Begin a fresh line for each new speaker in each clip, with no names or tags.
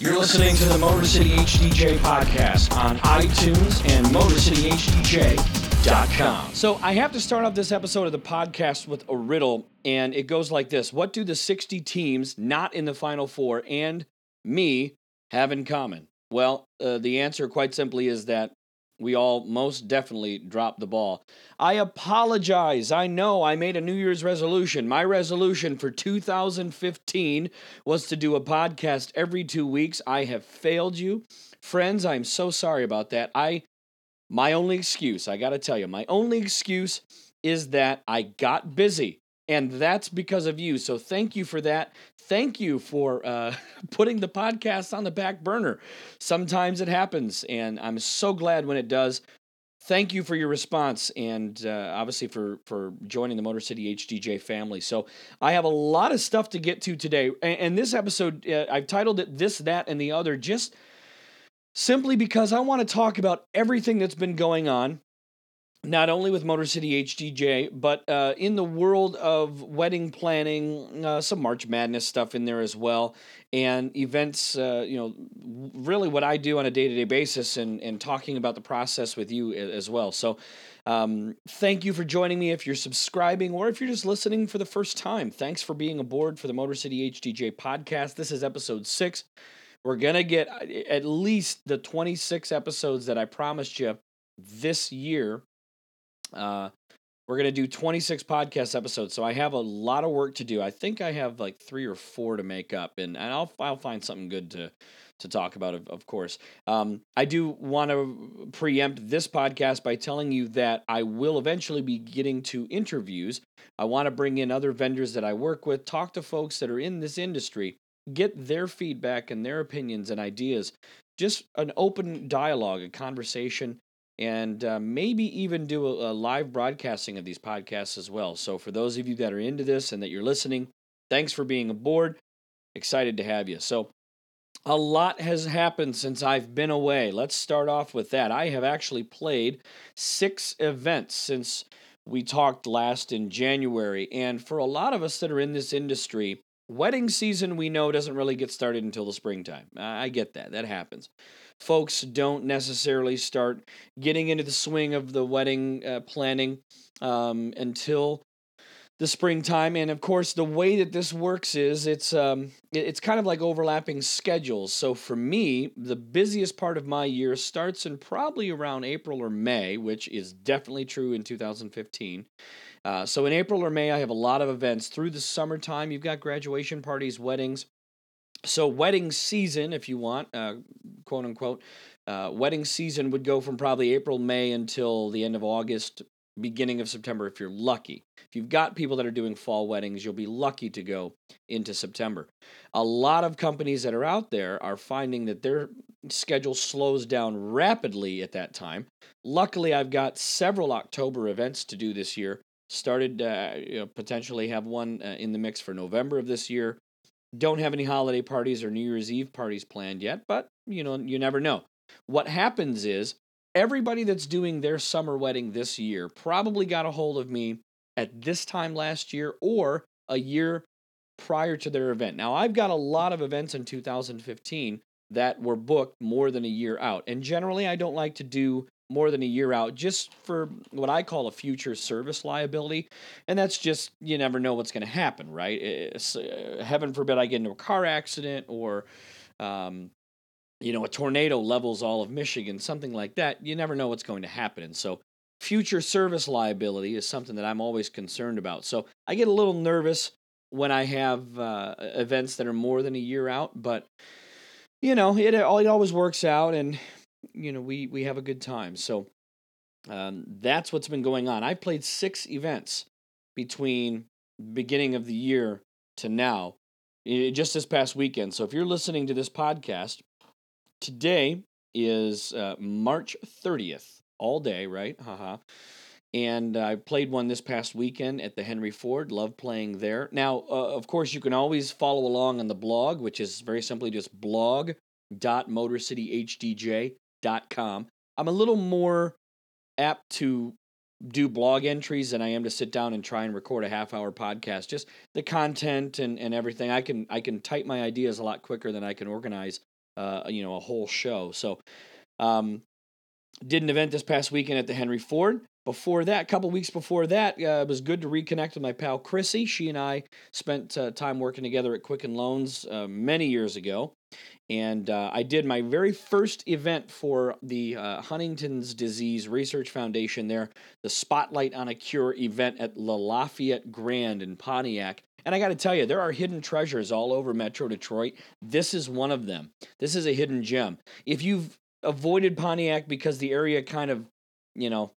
You're listening to the Motor City HDJ podcast on iTunes and MotorCityHDJ.com.
So I have to start off this episode of the podcast with a riddle, and it goes like this What do the 60 teams not in the Final Four and me have in common? Well, uh, the answer quite simply is that we all most definitely dropped the ball. I apologize. I know I made a New Year's resolution. My resolution for 2015 was to do a podcast every 2 weeks. I have failed you. Friends, I'm so sorry about that. I my only excuse, I got to tell you, my only excuse is that I got busy. And that's because of you. So thank you for that. Thank you for uh, putting the podcast on the back burner. Sometimes it happens, and I'm so glad when it does. Thank you for your response, and uh, obviously for for joining the Motor City HDJ family. So I have a lot of stuff to get to today, and, and this episode uh, I've titled it "This, That, and the Other," just simply because I want to talk about everything that's been going on not only with Motor City HDJ, but uh, in the world of wedding planning, uh, some March Madness stuff in there as well, and events. Uh, you know, really what I do on a day to day basis, and and talking about the process with you as well. So. Um, thank you for joining me. If you're subscribing or if you're just listening for the first time, thanks for being aboard for the Motor City HDJ podcast. This is episode six. We're to get uh, at least the 26 episodes that I promised you this year uh, we're going to do 26 podcast episodes, so I have a lot of work to do. I think I have like three or four to make up, and, and I'll I'll find something good to to talk about, of, of course. Um, I do want to preempt this podcast by telling you that I will eventually be getting to interviews. I want to bring in other vendors that I work with, talk to folks that are in this industry, get their feedback and their opinions and ideas. Just an open dialogue, a conversation and uh, maybe even do a, a, live broadcasting of these podcasts as well. So, for those of you that are into this and that you're listening, thanks for being aboard. Excited to have you. So, a lot has happened since I've been away. Let's start off with that. I have actually played six events since we talked last in January. And for a lot of us that are in this industry, wedding season we know doesn't really get started until the springtime. I get that. That happens folks don't necessarily start getting into the swing of the wedding uh, planning um, until the springtime. And of course the way that this works is it's um, it's kind of like overlapping schedules. So for me the busiest part of my year starts in probably around april or may which is definitely true in 2015 uh, so in april or may i have a lot of events. Through the summertime you've got graduation parties weddings so wedding season, if you want, uh, quote unquote, uh, wedding season would go from probably April, May until the end of August, beginning of September if you're lucky. If you've got people that are doing fall weddings, you'll be lucky to go into September. A lot of companies that are out there are finding that their schedule slows down rapidly at that time. Luckily, I've got several October events to do this year. Started uh, you know, potentially have one uh, in the mix for November of this year. Don't have any holiday parties or New Year's Eve parties planned yet, but you know, you never know. What happens is everybody that's doing their summer wedding this year probably got a hold of me at this time last year or a year prior to their event. Now, I've got a lot of events in 2015 that were booked more than a year out. And generally, I don't like to do more than a year out just for what I call a future service liability. And that's just, you never know what's going to happen, right? Uh, heaven forbid I get into a car accident or, um, you know, a tornado levels all of Michigan, something like that. You never know what's going to happen. And so, future service liability is something that I'm always concerned about. So, I get a little nervous when I have uh, events that are more than a year out, but you know, it, it always works out. And you know, we we have a good time. So um, that's what's been going on. I've played six events between beginning of the year to now, just this past weekend. So if you're listening to this podcast, today is uh, March 30th, all day, right? Haha. And I played one this past weekend at the Henry Ford. Love playing there. Now, uh, of course, you can always follow along on the blog, which is very simply just blog.motorcityhdj com. I'm a little more apt to do blog entries than I am to sit down and try and record a half hour podcast. Just the content and, and everything. I can I can type my ideas a lot quicker than I can organize uh, you know, a whole show. So, um, did an event this past weekend at the Henry Ford. Before that, a couple weeks before that, uh, it was good to reconnect with my pal Chrissy. She and I spent uh, time working together at Quicken Loans uh, many years ago. And uh, I did my very first event for the uh, Huntington's Disease Research Foundation there, the Spotlight on a Cure event at La Lafayette Grand in Pontiac. And I got to tell you, there are hidden treasures all over Metro Detroit. This is one of them. This is a hidden gem. If you've avoided Pontiac because the area kind of, you know,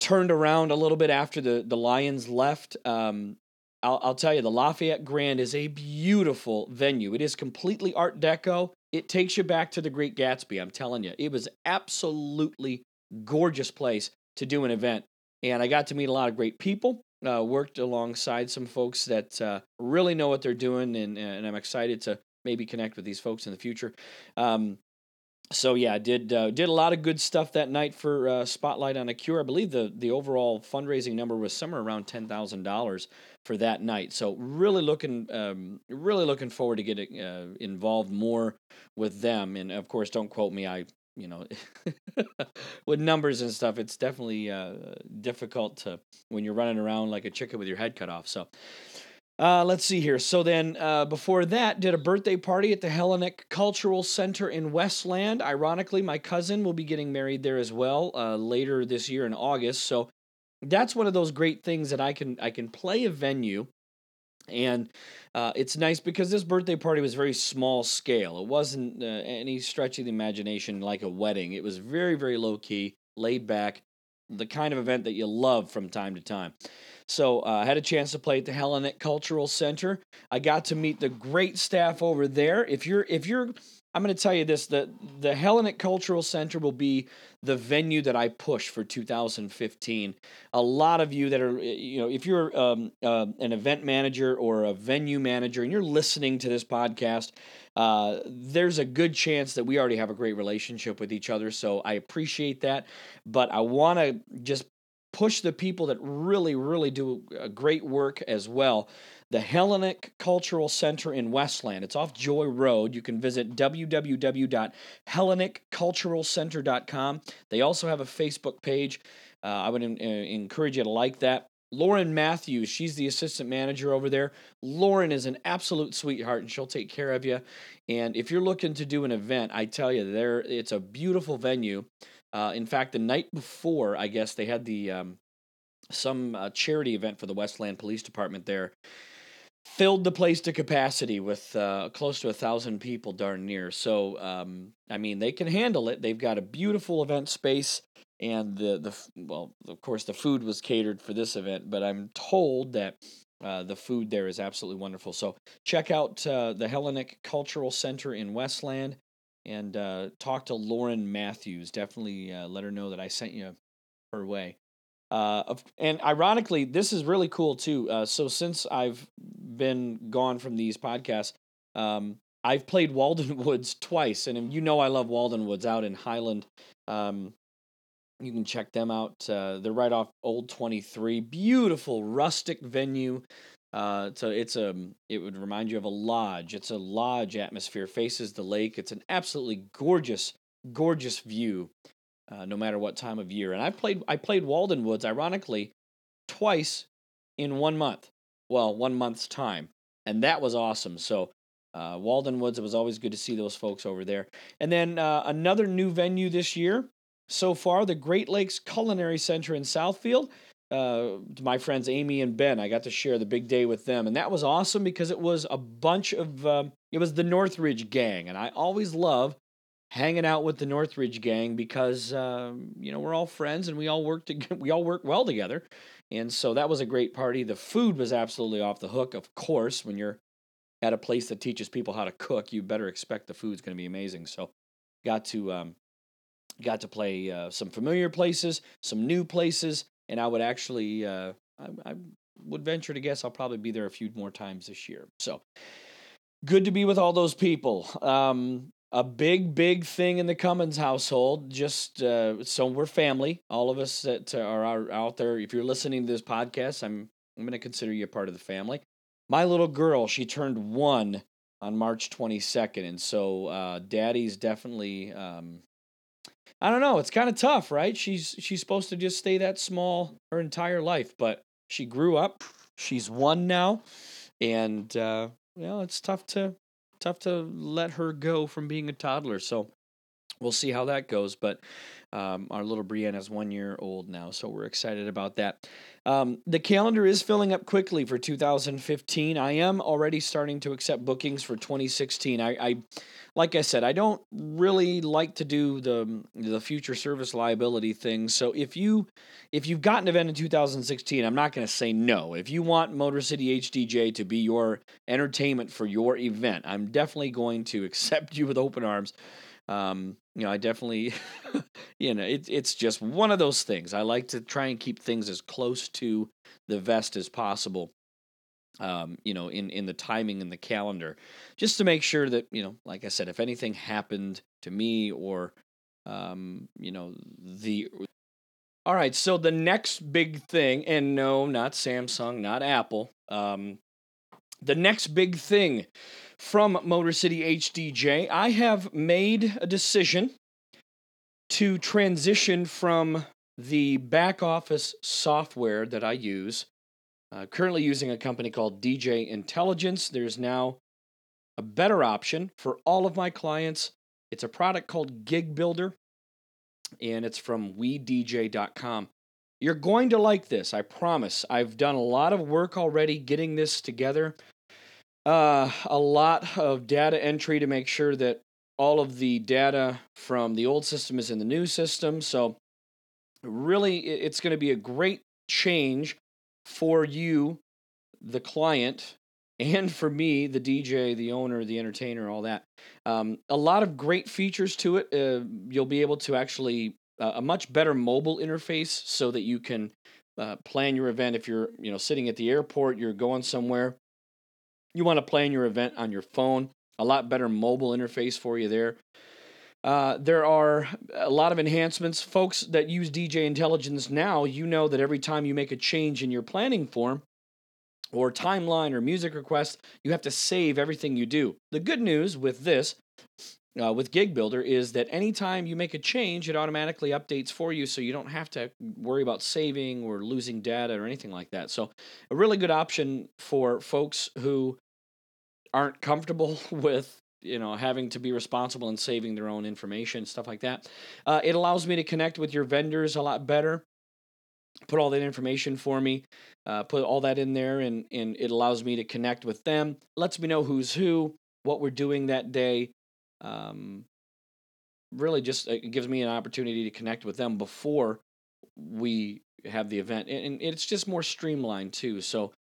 turned around a little bit after the, the Lions left, um, I'll, I'll tell you, the Lafayette Grand is a beautiful venue. It is completely Art Deco. It takes you back to the Great Gatsby. I'm telling you, it was absolutely gorgeous place to do an event. And I got to meet a lot of great people. Uh, worked alongside some folks that uh, really know what they're doing, and, and I'm excited to maybe connect with these folks in the future. Um, so yeah, did uh, did a lot of good stuff that night for uh, Spotlight on a Cure. I believe the the overall fundraising number was somewhere around ten thousand dollars for that night. So really looking um, really looking forward to getting uh, involved more with them. And of course, don't quote me. I you know with numbers and stuff, it's definitely uh, difficult to when you're running around like a chicken with your head cut off. So. Uh, let's see here. So then, uh, before that, did a birthday party at the Hellenic Cultural Center in Westland. Ironically, my cousin will be getting married there as well uh, later this year in August. So that's one of those great things that I can I can play a venue, and uh, it's nice because this birthday party was very small scale. It wasn't uh, any stretch of the imagination like a wedding. It was very very low key, laid back, the kind of event that you love from time to time. So uh, I had a chance to play at the Hellenic Cultural Center. I got to meet the great staff over there. If you're if you're I'm going to tell you this: the the Hellenic Cultural Center will be the venue that I push for 2015. A lot of you that are, you know, if you're um, uh, an event manager or a venue manager and you're listening to this podcast, uh, there's a good chance that we already have a great relationship with each other. So I appreciate that, but I want to just push the people that really, really do great work as well the Hellenic Cultural Center in Westland. It's off Joy Road. You can visit www.hellenicculturalcenter.com. They also have a Facebook page. Uh, I would in, uh, encourage you to like that. Lauren Matthews, she's the assistant manager over there. Lauren is an absolute sweetheart and she'll take care of you. And if you're looking to do an event, I tell you, there it's a beautiful venue. Uh, in fact, the night before, I guess they had the um, some uh, charity event for the Westland Police Department there, filled the place to capacity with uh, close to a thousand people darn near. So um, i mean they can handle it. They've got a beautiful event space and the the well of course the food was catered for this event but i'm told that uh, the food there is absolutely wonderful. So check out uh, the hellenic cultural center in westland and uh, talk to lauren matthews definitely uh, let her know that i sent you her way uh, and ironically, this is really cool too. Uh, so since I've been gone from these podcasts, um, I've played Walden Woods twice, and you know I love Walden Woods out in Highland. Um, you can check them out. Uh, they're right off Old Twenty Three. Beautiful rustic venue. Uh, so it's a it would remind you of a lodge. It's a lodge atmosphere. Faces the lake. It's an absolutely gorgeous, gorgeous view uh, no matter what time of year. And I played I played Walden Woods, ironically, twice in one month. Well, one month's time, and that was awesome. So. Uh, Walden Woods, it was always good to see those folks over there. And then uh, another new venue this year so far, the Great Lakes Culinary Center in Southfield. Uh, my friends Amy and Ben, I got to share the big day with them, and that was awesome because it was a bunch of um, it was the Northridge gang, and I always love hanging out with the Northridge gang because um, you know we're all friends and we all work to, we all work well together, and so that was a great party. The food was absolutely off the hook, of course. When you're at a place that teaches people how to cook, you better expect the food's going to be amazing. So, got to um, got to play uh, some familiar places, some new places, and I would actually uh, I, I would venture to guess I'll probably be there a few more times this year. So good to be with all those people. Um, a big, big thing in the Cummins household. Just uh, so we're family, all of us that are out there. If you're listening to this podcast, I'm I'm going to consider you a part of the family. My little girl, she turned one on March 22nd. And so uh, Daddy's definitely. Um, I don't know. It's kind of tough, right? She's she's supposed to just stay that small her entire life, but she grew up. She's one now, and uh, well, it's tough to tough to let her go from being a toddler. So we'll see how that goes. But um, our little Brienne is one year old now, so we're excited about that. Um, the calendar is filling up quickly for 2015. I am already starting to accept bookings for 2016. I, I like I said, I don't really like to do the the future service liability thing. So if you if you've got an event in 2016, I'm not going to say no. If you want Motor City HDJ to be your entertainment for your event, I'm definitely going to accept you with open arms. Um, you know, I definitely, you know, it, it's just one of those things. I like to try and keep things as close to the vest as possible. Um, you know, in in the timing and the calendar, just to make sure that you know, like I said, if anything happened to me or, um, you know, the. All right, so the next big thing, and no, not Samsung, not Apple. Um, the next big thing from Motor City HDJ, I have made a decision to transition from the back office software that I use. Uh, currently using a company called DJ Intelligence. There's now a better option for all of my clients. It's a product called Gig Builder, and it's from WeDJ.com. You're going to like this, I promise. I've done a lot of work already getting this together uh, a lot of data entry to make sure that all of the data from the old system is in the new system. So, really, it's going to be a great change for you, the client, and for me, the DJ, the owner, the entertainer, all that. Um, a lot of great features to it. Uh, you'll be able to actually uh, a much better mobile interface so that you can uh, plan your event if you're you know sitting at the airport, you're going somewhere you want to plan your event on your phone, a lot better mobile interface for you there. Uh, there are a lot of enhancements. Folks that use DJ Intelligence now, you know that every time you make a change in your planning form or timeline or music request, you have to save everything you do. The good news with this, uh, with Gig Builder, is that anytime you make a change, it automatically updates for you so you don't have to worry about saving or losing data or anything like that. So, a really good option for folks who aren't comfortable with you know having to be responsible and saving their own information stuff like that uh, it allows me to connect with your vendors a lot better put all that information for me uh, put all that in there and, and it allows me to connect with them lets me know who's who what we're doing that day um, really just uh, it gives me an opportunity to connect with them before we have the event and it's just more streamlined too so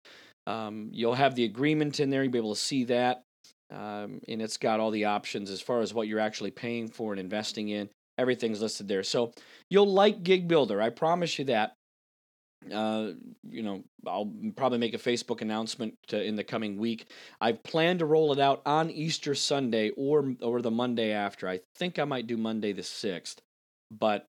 um, you'll have the agreement in there. You'll be able to see that. Um, and it's got all the options as far as what you're actually paying for and investing in. Everything's listed there. So you'll like Gig Builder. I promise you that. Uh, you know, I'll probably make a Facebook announcement to, in the coming week. I plan to roll it out on Easter Sunday or or the Monday after. I think I might do Monday the sixth, but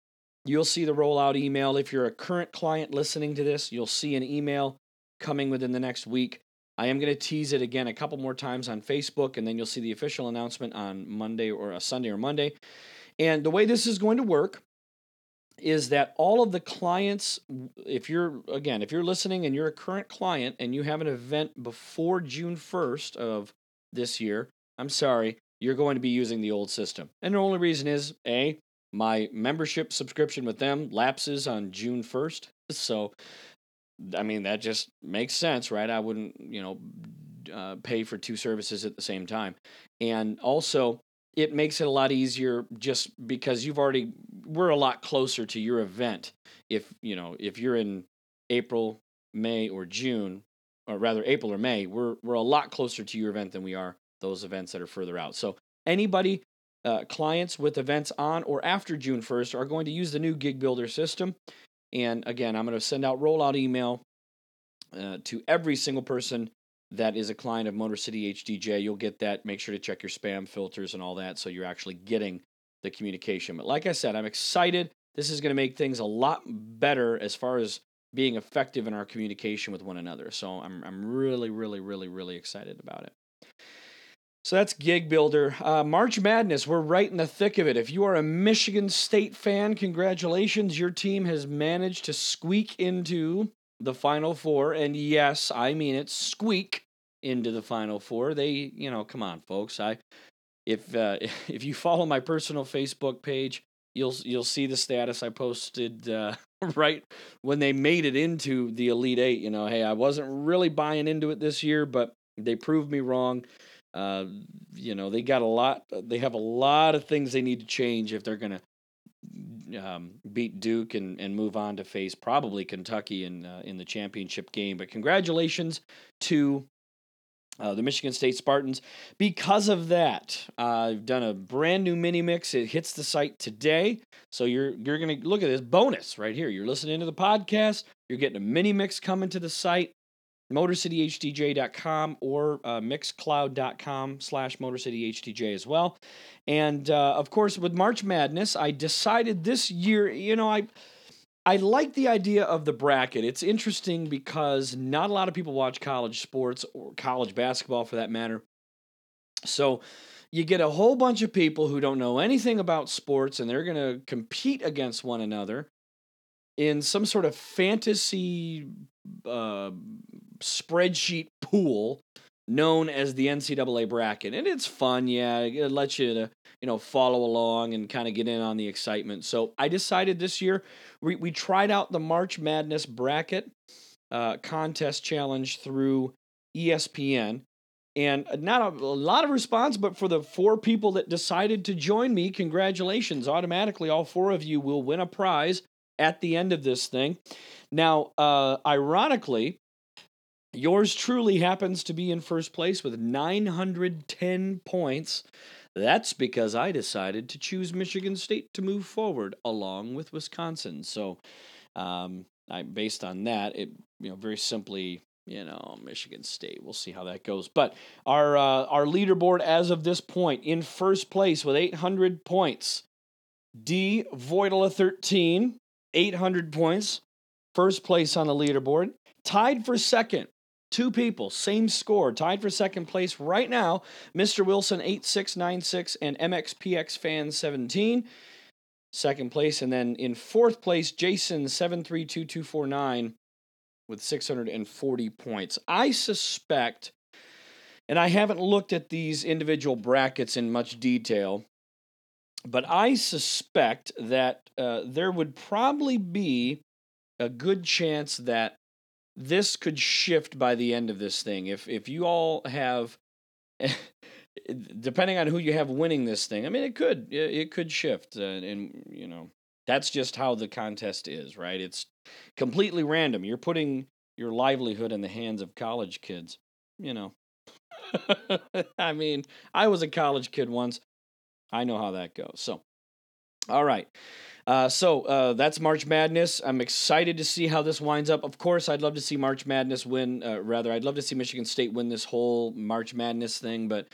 you'll see the rollout email. If you're a current client listening to this, you'll see an email coming within the next week. I am going to tease it again a couple more times on Facebook, and then you'll see the official announcement on Monday or a Sunday or Monday. And the way this is going to work is that all of the clients, if you're, again, if you're listening and you're a current client and you have an event before June 1st of this year, I'm sorry, you're going to be using the old system. And the only reason is A, my membership subscription with them lapses on June 1st. So I mean, that just makes sense, right? I wouldn't, you know, uh, pay for two services at the same time. And also, it makes it a lot easier just because you've already, we're a lot closer to your event. If, you know, if you're in April, May, or June, or rather April or May, we're, we're a lot closer to your event than we are those events that are further out. So, anybody, uh, clients with events on or after June 1st are going to use the new Gig Builder system. And again, I'm going to send out rollout email uh, to every single person that is a client of Motor City HDJ. You'll get that. Make sure to check your spam filters and all that so you're actually getting the communication. But like I said, I'm excited. This is going to make things a lot better as far as being effective in our communication with one another. So I'm I'm really really really really excited about it. So that's Gig Builder. Uh, March Madness, we're right in the thick of it. If you are a Michigan State fan, congratulations. Your team has managed to squeak into the Final Four. And yes, I mean it, squeak into the Final Four. They, you know, come on, folks. I, if uh, if you follow my personal Facebook page, you'll you'll see the status I posted uh, right when they made it into the Elite Eight. You know, hey, I wasn't really buying into it this year, but they proved me wrong. Uh, you know, they got a lot. They have a lot of things they need to change if they're gonna um, beat Duke and, and move on to face probably Kentucky in uh, in the championship game. But congratulations to uh, the Michigan State Spartans. Because of that, uh, I've done a brand new mini mix. It hits the site today, so you're you're gonna look at this bonus right here. You're listening to the podcast. You're getting a mini mix coming to the site motorcityhdj.com or uh, mixcloud.com slash motorcityhdj as well. And uh, of course with march madness i decided this year you know i i like the idea of the bracket. It's interesting because not a lot of people watch college sports or college basketball for that matter. So you get a whole bunch of people who don't know anything about sports and they're going to compete against one another in some sort of fantasy uh, spreadsheet pool known as the NCAA bracket, and it's fun. Yeah, it lets you to you know follow along and kind of get in on the excitement. So I decided this year we we tried out the March Madness bracket uh, contest challenge through ESPN. And not a, a lot of response, but for the four people that decided to join me, congratulations. Automatically, all four of you will win a prize at the end of this thing. Now, uh, ironically, yours truly happens to be in first place with 910 points. That's because I decided to choose Michigan State to move forward along with Wisconsin. So, um, I based on that, it you know very simply you know Michigan State. We'll see how that goes. But our uh, our leaderboard as of this point in first place with 800 points. D Voidala 13 800 points, first place on the leaderboard. Tied for second, two people, same score, tied for second place right now. Mr. Wilson 8696 and MXPX fan 17, second place. And then in fourth place, Jason 732249 with 640 points. I suspect, and I haven't looked at these individual brackets in much detail, but I suspect that uh, there would probably be a good chance that this could shift by the end of this thing. If if you all have, depending on who you have winning this thing, I mean, it could it could shift, uh, and you know that's just how the contest is, right? It's completely random. You're putting your livelihood in the hands of college kids. You know, I mean, I was a college kid once. I know how that goes. So, all right. Uh, so uh, that's March Madness. I'm excited to see how this winds up. Of course, I'd love to see March Madness win. Uh, rather, I'd love to see Michigan State win this whole March Madness thing. But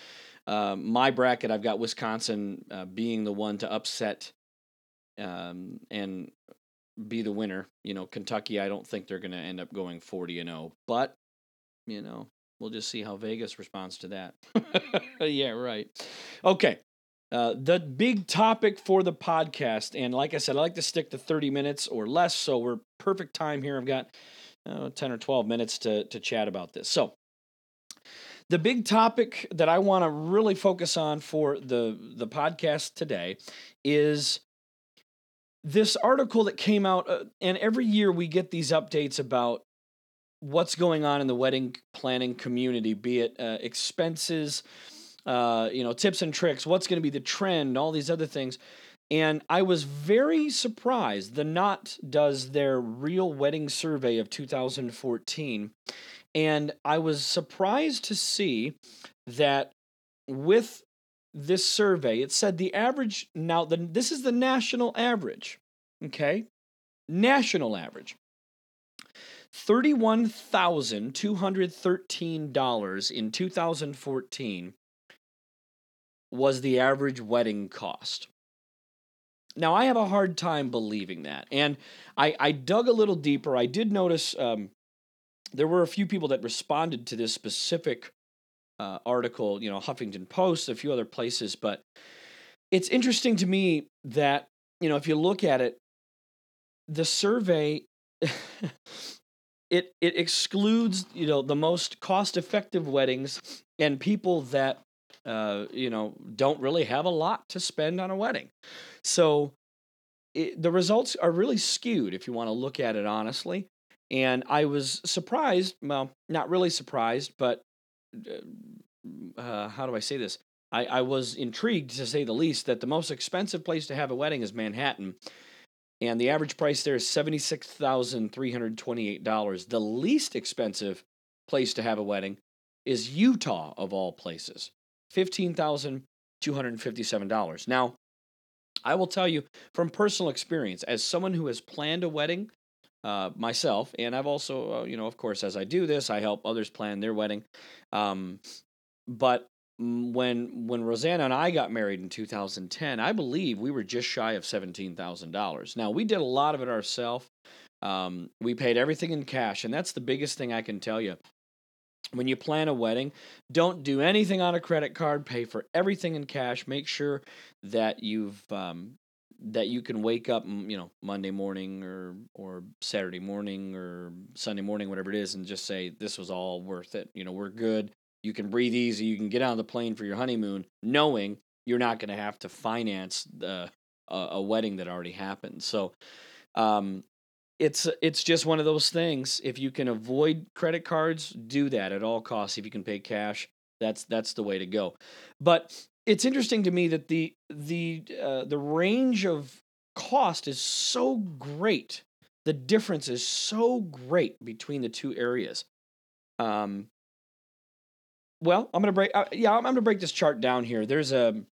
uh, my bracket, I've got Wisconsin uh, being the one to upset um, and be the winner. You know, Kentucky, I don't think they're going to end up going 40 and 0. But you know, we'll just see how Vegas responds to that. yeah, right. Okay. Uh, the big topic for the podcast, and like I said, I like to stick to 30 minutes or less, so we're perfect time here. I've got uh, 10 or 12 minutes to, to chat about this. So, the big topic that I want to really focus on for the, the podcast today is this article that came out, uh, and every year we get these updates about what's going on in the wedding planning community, be it uh, expenses, uh, you know, tips and tricks, what's going to be the trend, all these other things. And I was very surprised. The Knot does their real wedding survey of 2014. And I was surprised to see that with this survey, it said the average, now the, this is the national average, okay? National average. $31,213 in 2014 was the average wedding cost. Now, I have a hard time believing that. And I, I dug a little deeper. I did notice um, there were a few people that responded to this specific uh, article, you know, Huffington Post, a few other places, but it's interesting to me that you know if you look at it, the survey. it it excludes you know the most cost effective weddings and people that uh, you know don't really have a lot to spend on a wedding. So it, the results are really skewed if you want to look at it honestly and i was surprised well not really surprised but uh, uh how do i say this? I, I was intrigued to say the least that the most expensive place to have a wedding is manhattan and the average price there is $76,328. The least expensive place to have a wedding is Utah, of all places, $15,257. Now, I will tell you from personal experience, as someone who has planned a wedding uh, myself, and I've also, uh, you know, of course, as I do this, I help others plan their wedding. Um, but when when Rosanna and I got married in 2010, I believe we were just shy of seventeen thousand dollars. Now we did a lot of it ourselves. Um, we paid everything in cash, and that's the biggest thing I can tell you. When you plan a wedding, don't do anything on a credit card. Pay for everything in cash. Make sure that you've um, that you can wake up, you know, Monday morning or or Saturday morning or Sunday morning, whatever it is, and just say this was all worth it. You know, we're good you can breathe easy. You can get on the plane for your honeymoon, knowing you're not going to have to finance the, a, a, wedding that already happened. So, um, it's it's just one of those things. If you can avoid credit cards, do that at all costs. If you can pay cash, that's that's the way to go. But it's interesting to me that the the uh, the range of cost is so great. The difference is so great between the two areas. Um, well, I'm gonna break. Uh, yeah, I'm gonna break this chart down here. There's a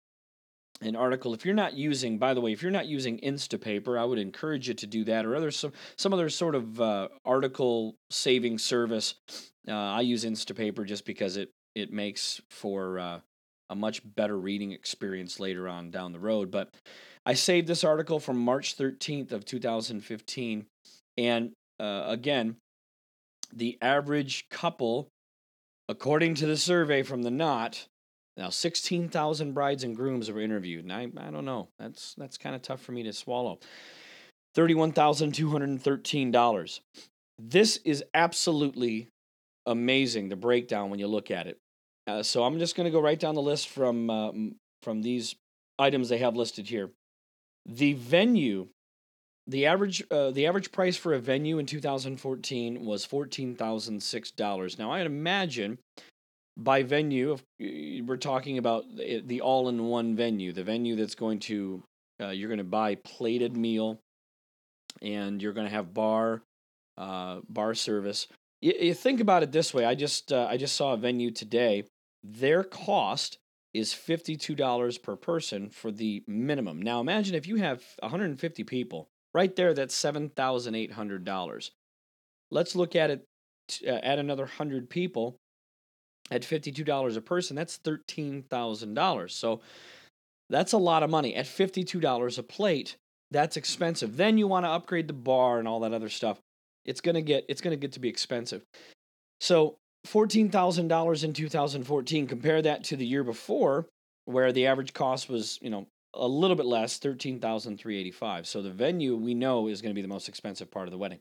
an article. If you're not using, by the way, if you're not using Instapaper, I would encourage you to do that, or other some some other sort of uh, article saving service. Uh, I use Instapaper just because it it makes for uh, a much better reading experience later on down the road. But I saved this article from March 13th of 2015, and uh, again, the average couple According to the survey from the Knot, now 16,000 brides and grooms were interviewed. And I, I don't know. That's that's kind of tough for me to swallow. $31,213. This is absolutely amazing, the breakdown when you look at it. Uh, so I'm just going to go right down the list from uh, from these items they have listed here. The venue the average uh, the average price for a venue in 2014 was fourteen thousand six dollars. Now I'd imagine by venue we're talking about the all-in-one venue, the venue that's going to uh, you're going to buy plated meal, and you're going to have bar uh, bar service. You, you, think about it this way. I just uh, I just saw a venue today. Their cost is $52 per person for the minimum. Now imagine if you have 150 people Right there, that's $7,800. Let's look at it, uh, add another 100 people at $52 a person, that's $13,000. So that's a lot of money. At $52 a plate, that's expensive. Then you want to upgrade the bar and all that other stuff. It's going to get it's going to get to be expensive. So, $14,000 in 2014, compare that to the year before where the average cost was, you know, a little bit less, thirteen thousand three eighty five. So the venue we know is going to be the most expensive part of the wedding.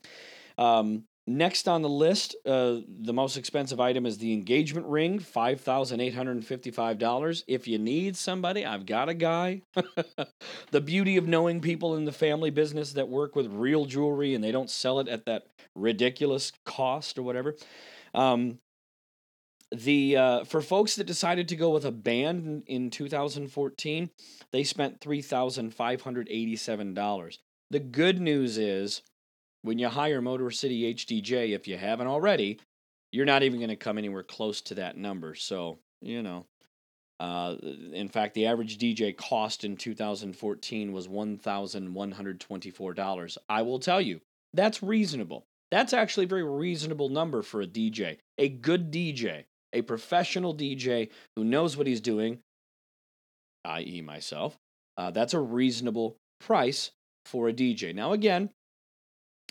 Um, next on the list, uh, the most expensive item is the engagement ring, five thousand eight hundred and fifty five dollars. If you need somebody, I've got a guy. the beauty of knowing people in the family business that work with real jewelry and they don't sell it at that ridiculous cost or whatever. Um, the uh, for folks that decided to go with a band in, in 2014, they spent three thousand five hundred eighty-seven dollars. The good news is, when you hire Motor City HDJ, if you haven't already, you're not even going to come anywhere close to that number. So you know, uh, in fact, the average DJ cost in 2014 was $1,124. I will tell you, that's reasonable. That's actually a very reasonable number for a DJ. A good DJ a professional DJ who knows what he's doing, i.e., myself, uh, that's a reasonable price for a DJ. Now, again,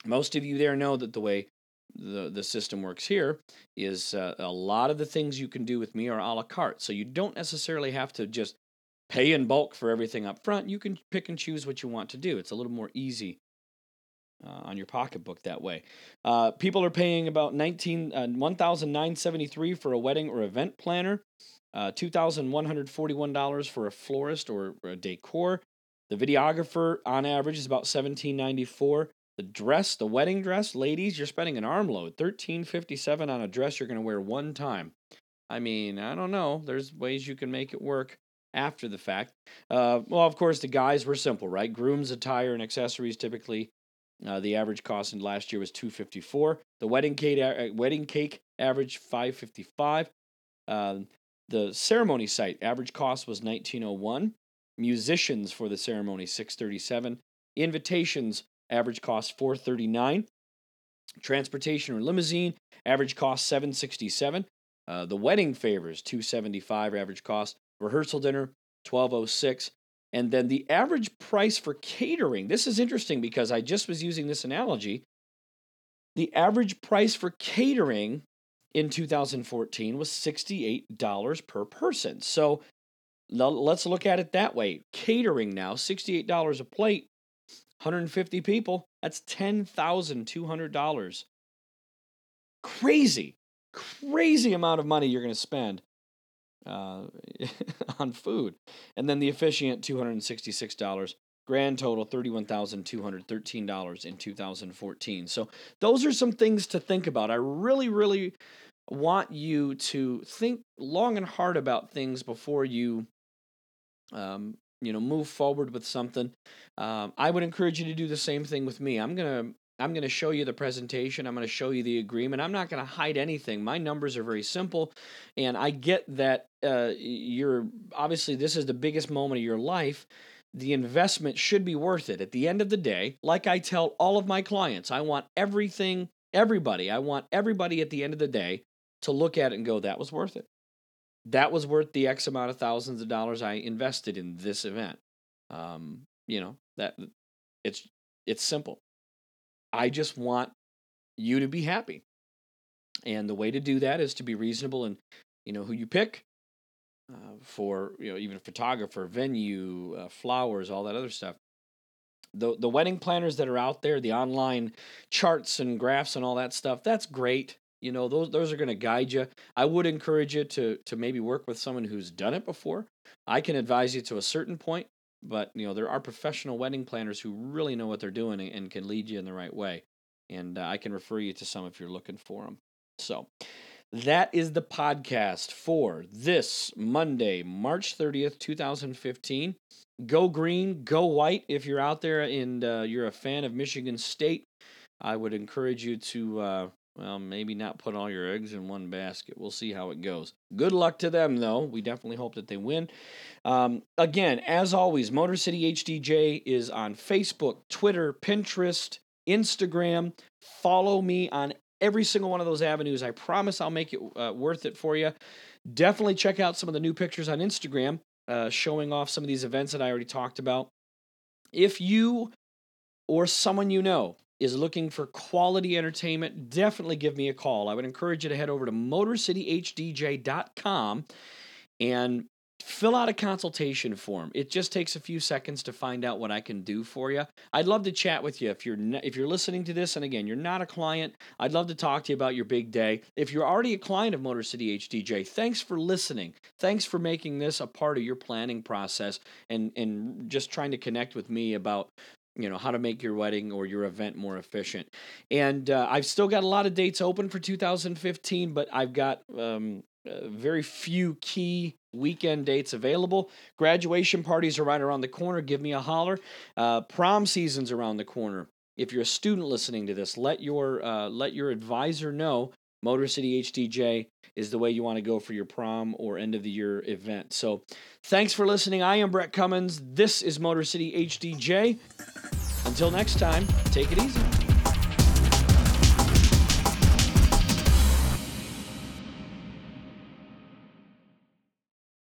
most of you there know that the way the the system works here is uh, a lot of the things you can do with me are a la carte. So you don't necessarily have to just pay in bulk for everything up front. You can pick and choose what you want to do. It's a little more easy uh, on your pocketbook that way. Uh, people are paying about 19 uh, 1973 for a wedding or event planner. Uh, $2,141 for a florist or, or a decor. The videographer on average is about 1794. The dress, the wedding dress, ladies, you're spending an armload, 1357 on a dress you're going to wear one time. I mean, I don't know. There's ways you can make it work after the fact. Uh, well, of course, the guys were simple, right? Groom's attire and accessories typically. Uh, the average cost in last year was 254. The wedding cake, uh, wedding cake average 555. Uh, the ceremony site average cost was 1901. Musicians for the ceremony 637. Invitations average cost 439. Transportation or limousine average cost 767. Uh, the wedding favors 275 average cost. Rehearsal dinner 1206. And then the average price for catering. This is interesting because I just was using this analogy. The average price for catering in 2014 was $68 per person. So let's look at it that way. Catering now, $68 a plate, 150 people, that's $10,200. Crazy, crazy amount of money you're going to spend uh, on food. And then the officiant, $266. Grand total $31,213 in 2014. So those are some things to think about. I really, really want you to think long and hard about things before you um, you know move forward with something um, i would encourage you to do the same thing with me. I'm gonna i'm gonna show you the presentation. I'm gonna show you the agreement. I'm not gonna hide anything. My numbers are very simple and i get that uh, you're obviously this is the biggest moment of your life. The investment should be worth it. At the end of the day like i tell all of my clients i want everything everybody i want everybody at the end of the day to look at it and go that was worth it that was worth the X amount of thousands of dollars I invested in this event. Um, you know that it's it's simple. I just want you to be happy, and the way to do that is to be reasonable and you know who you pick uh, for you know even a photographer, venue, uh, flowers, all that other stuff. The the wedding planners that are out there, the online charts and graphs and all that stuff, that's great. You know, those those are going to guide you. I would encourage you to to maybe work with someone who's done it before. I can advise you to a certain point, but you know, there are professional wedding planners who really know what they're doing and can lead you in the right way. And uh, I can refer you to some if you're looking for them. So, that is the podcast for this Monday, March 30th, 2015. Go green, go white. If you're out there and uh, you're a fan of Michigan State, I would encourage you to uh, well, maybe not put all your eggs in one basket. We'll see how it goes. Good luck to them, though. We definitely hope that they win. Um, again, as always, Motor City HDJ is on Facebook, Twitter, Pinterest, Instagram. Follow me on every single one of those avenues. I promise I'll make it uh, worth it for you. Definitely check out some of the new pictures on Instagram uh, showing off some of these events that I already talked about. If you or someone you know is looking for quality entertainment, definitely give me a call. I would encourage you to head over to motorcityhdj.com and fill out a consultation form. It just takes a few seconds to find out what I can do for you. I'd love to chat with you if you're if you're listening to this and again, you're not a client, I'd love to talk to you about your big day. If you're already a client of Motor City HDJ, thanks for listening. Thanks for making this a part of your planning process and and just trying to connect with me about you know how to make your wedding or your event more efficient. And uh, i've still got a lot of dates open for 2015 but i've got um, uh, very few key weekend dates available. Graduation parties are right around the corner. Give me a holler. Uh, prom season's around the corner. If you're a student listening to this let your uh, let your advisor know Motor City HDJ is the way you want to go for your prom or end of the year event. So, thanks for listening. I am Brett Cummins. This is Motor City HDJ. Until next time, take it easy.